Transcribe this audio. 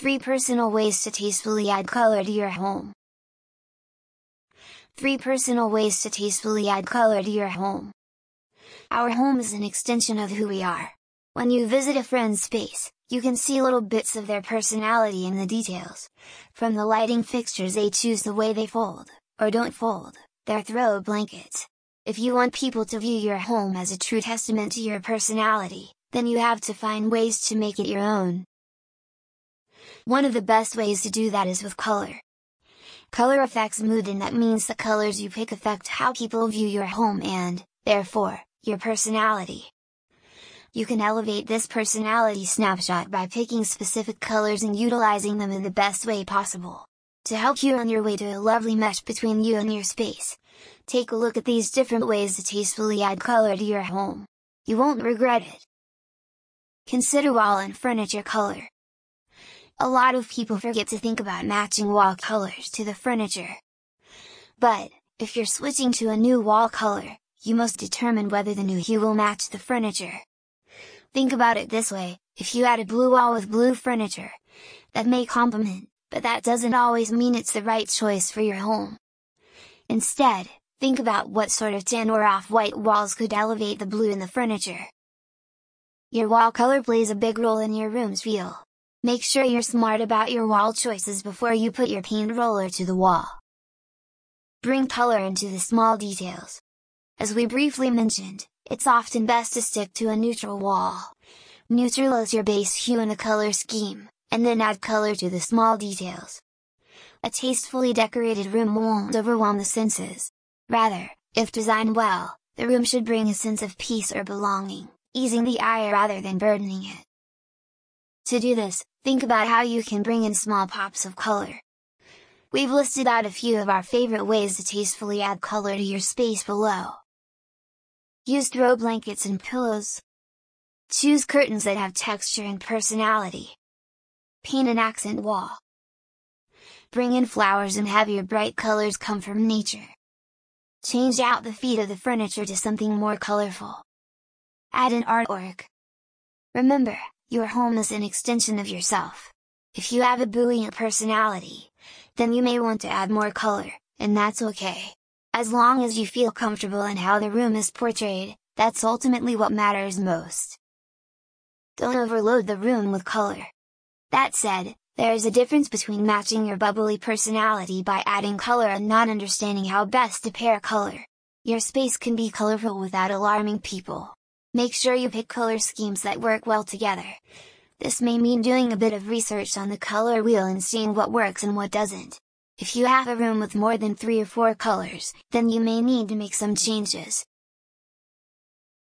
3 Personal Ways to Tastefully Add Color to Your Home 3 Personal Ways to Tastefully Add Color to Your Home Our home is an extension of who we are. When you visit a friend's space, you can see little bits of their personality in the details. From the lighting fixtures they choose the way they fold, or don't fold, their throw blankets. If you want people to view your home as a true testament to your personality, then you have to find ways to make it your own. One of the best ways to do that is with color. Color affects mood and that means the colors you pick affect how people view your home and, therefore, your personality. You can elevate this personality snapshot by picking specific colors and utilizing them in the best way possible. To help you on your way to a lovely mesh between you and your space, take a look at these different ways to tastefully add color to your home. You won't regret it. Consider wall and furniture color. A lot of people forget to think about matching wall colors to the furniture. But, if you're switching to a new wall color, you must determine whether the new hue will match the furniture. Think about it this way, if you add a blue wall with blue furniture, that may complement, but that doesn't always mean it's the right choice for your home. Instead, think about what sort of tan or off-white walls could elevate the blue in the furniture. Your wall color plays a big role in your room's feel. Make sure you're smart about your wall choices before you put your paint roller to the wall. Bring color into the small details. As we briefly mentioned, it's often best to stick to a neutral wall. Neutral is your base hue in a color scheme, and then add color to the small details. A tastefully decorated room won't overwhelm the senses. Rather, if designed well, the room should bring a sense of peace or belonging, easing the eye rather than burdening it. To do this, think about how you can bring in small pops of color. We've listed out a few of our favorite ways to tastefully add color to your space below. Use throw blankets and pillows. Choose curtains that have texture and personality. Paint an accent wall. Bring in flowers and have your bright colors come from nature. Change out the feet of the furniture to something more colorful. Add an artwork. Remember, your home is an extension of yourself. If you have a buoyant personality, then you may want to add more color, and that's okay. As long as you feel comfortable in how the room is portrayed, that's ultimately what matters most. Don't overload the room with color. That said, there is a difference between matching your bubbly personality by adding color and not understanding how best to pair color. Your space can be colorful without alarming people. Make sure you pick color schemes that work well together. This may mean doing a bit of research on the color wheel and seeing what works and what doesn't. If you have a room with more than 3 or 4 colors, then you may need to make some changes,